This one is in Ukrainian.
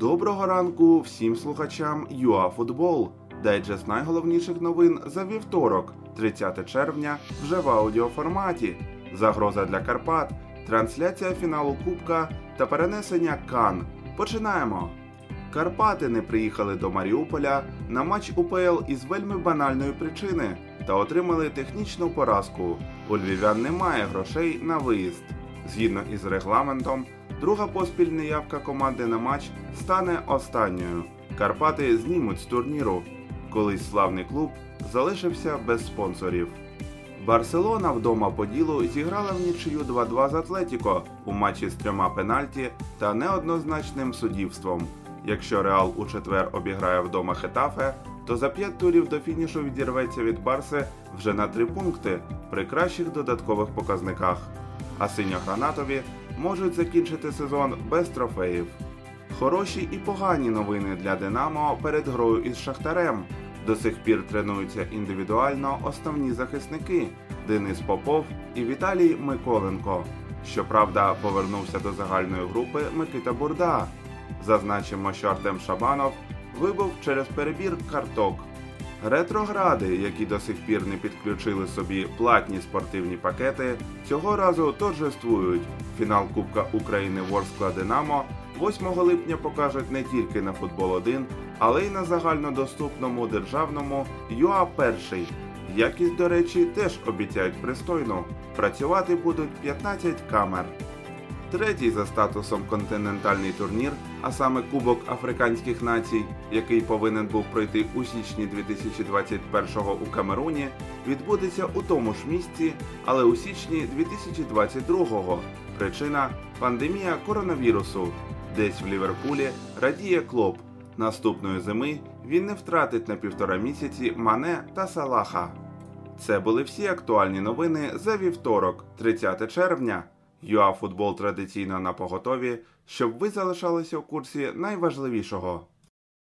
Доброго ранку всім слухачам ЮАФутбол. Дайджест найголовніших новин за вівторок, 30 червня, вже в аудіоформаті. Загроза для Карпат, трансляція фіналу Кубка та перенесення Кан. Починаємо. Карпати не приїхали до Маріуполя на матч УПЛ із вельми банальної причини та отримали технічну поразку. У львів'ян немає грошей на виїзд. Згідно із регламентом, друга поспіль неявка команди на матч стане останньою. Карпати знімуть з турніру. Колись славний клуб залишився без спонсорів. Барселона вдома по ділу зіграла в нічию 2-2 з Атлетіко у матчі з трьома пенальті та неоднозначним суддівством. Якщо Реал у четвер обіграє вдома Хетафе, то за п'ять турів до фінішу відірветься від Барси вже на три пункти при кращих додаткових показниках. А синьо-гранатові можуть закінчити сезон без трофеїв. Хороші і погані новини для Динамо перед грою із Шахтарем. До сих пір тренуються індивідуально основні захисники Денис Попов і Віталій Миколенко. Щоправда, повернувся до загальної групи Микита Бурда. Зазначимо, що Артем Шабанов вибув через перебір карток. Ретрогради, які до сих пір не підключили собі платні спортивні пакети, цього разу торжествують. Фінал Кубка України Ворскла Динамо 8 липня покажуть не тільки на футбол 1, але й на загальнодоступному державному ЮА перший. Якість, до речі, теж обіцяють пристойну. Працювати будуть 15 камер. Третій за статусом континентальний турнір, а саме Кубок Африканських націй, який повинен був пройти у січні 2021-го у Камеруні, відбудеться у тому ж місці, але у січні 2022-го. Причина пандемія коронавірусу. Десь в Ліверпулі радіє клоп. Наступної зими він не втратить на півтора місяці Мане та Салаха. Це були всі актуальні новини за вівторок, 30 червня. ЮАФутбол традиційно на поготові, щоб ви залишалися у курсі найважливішого.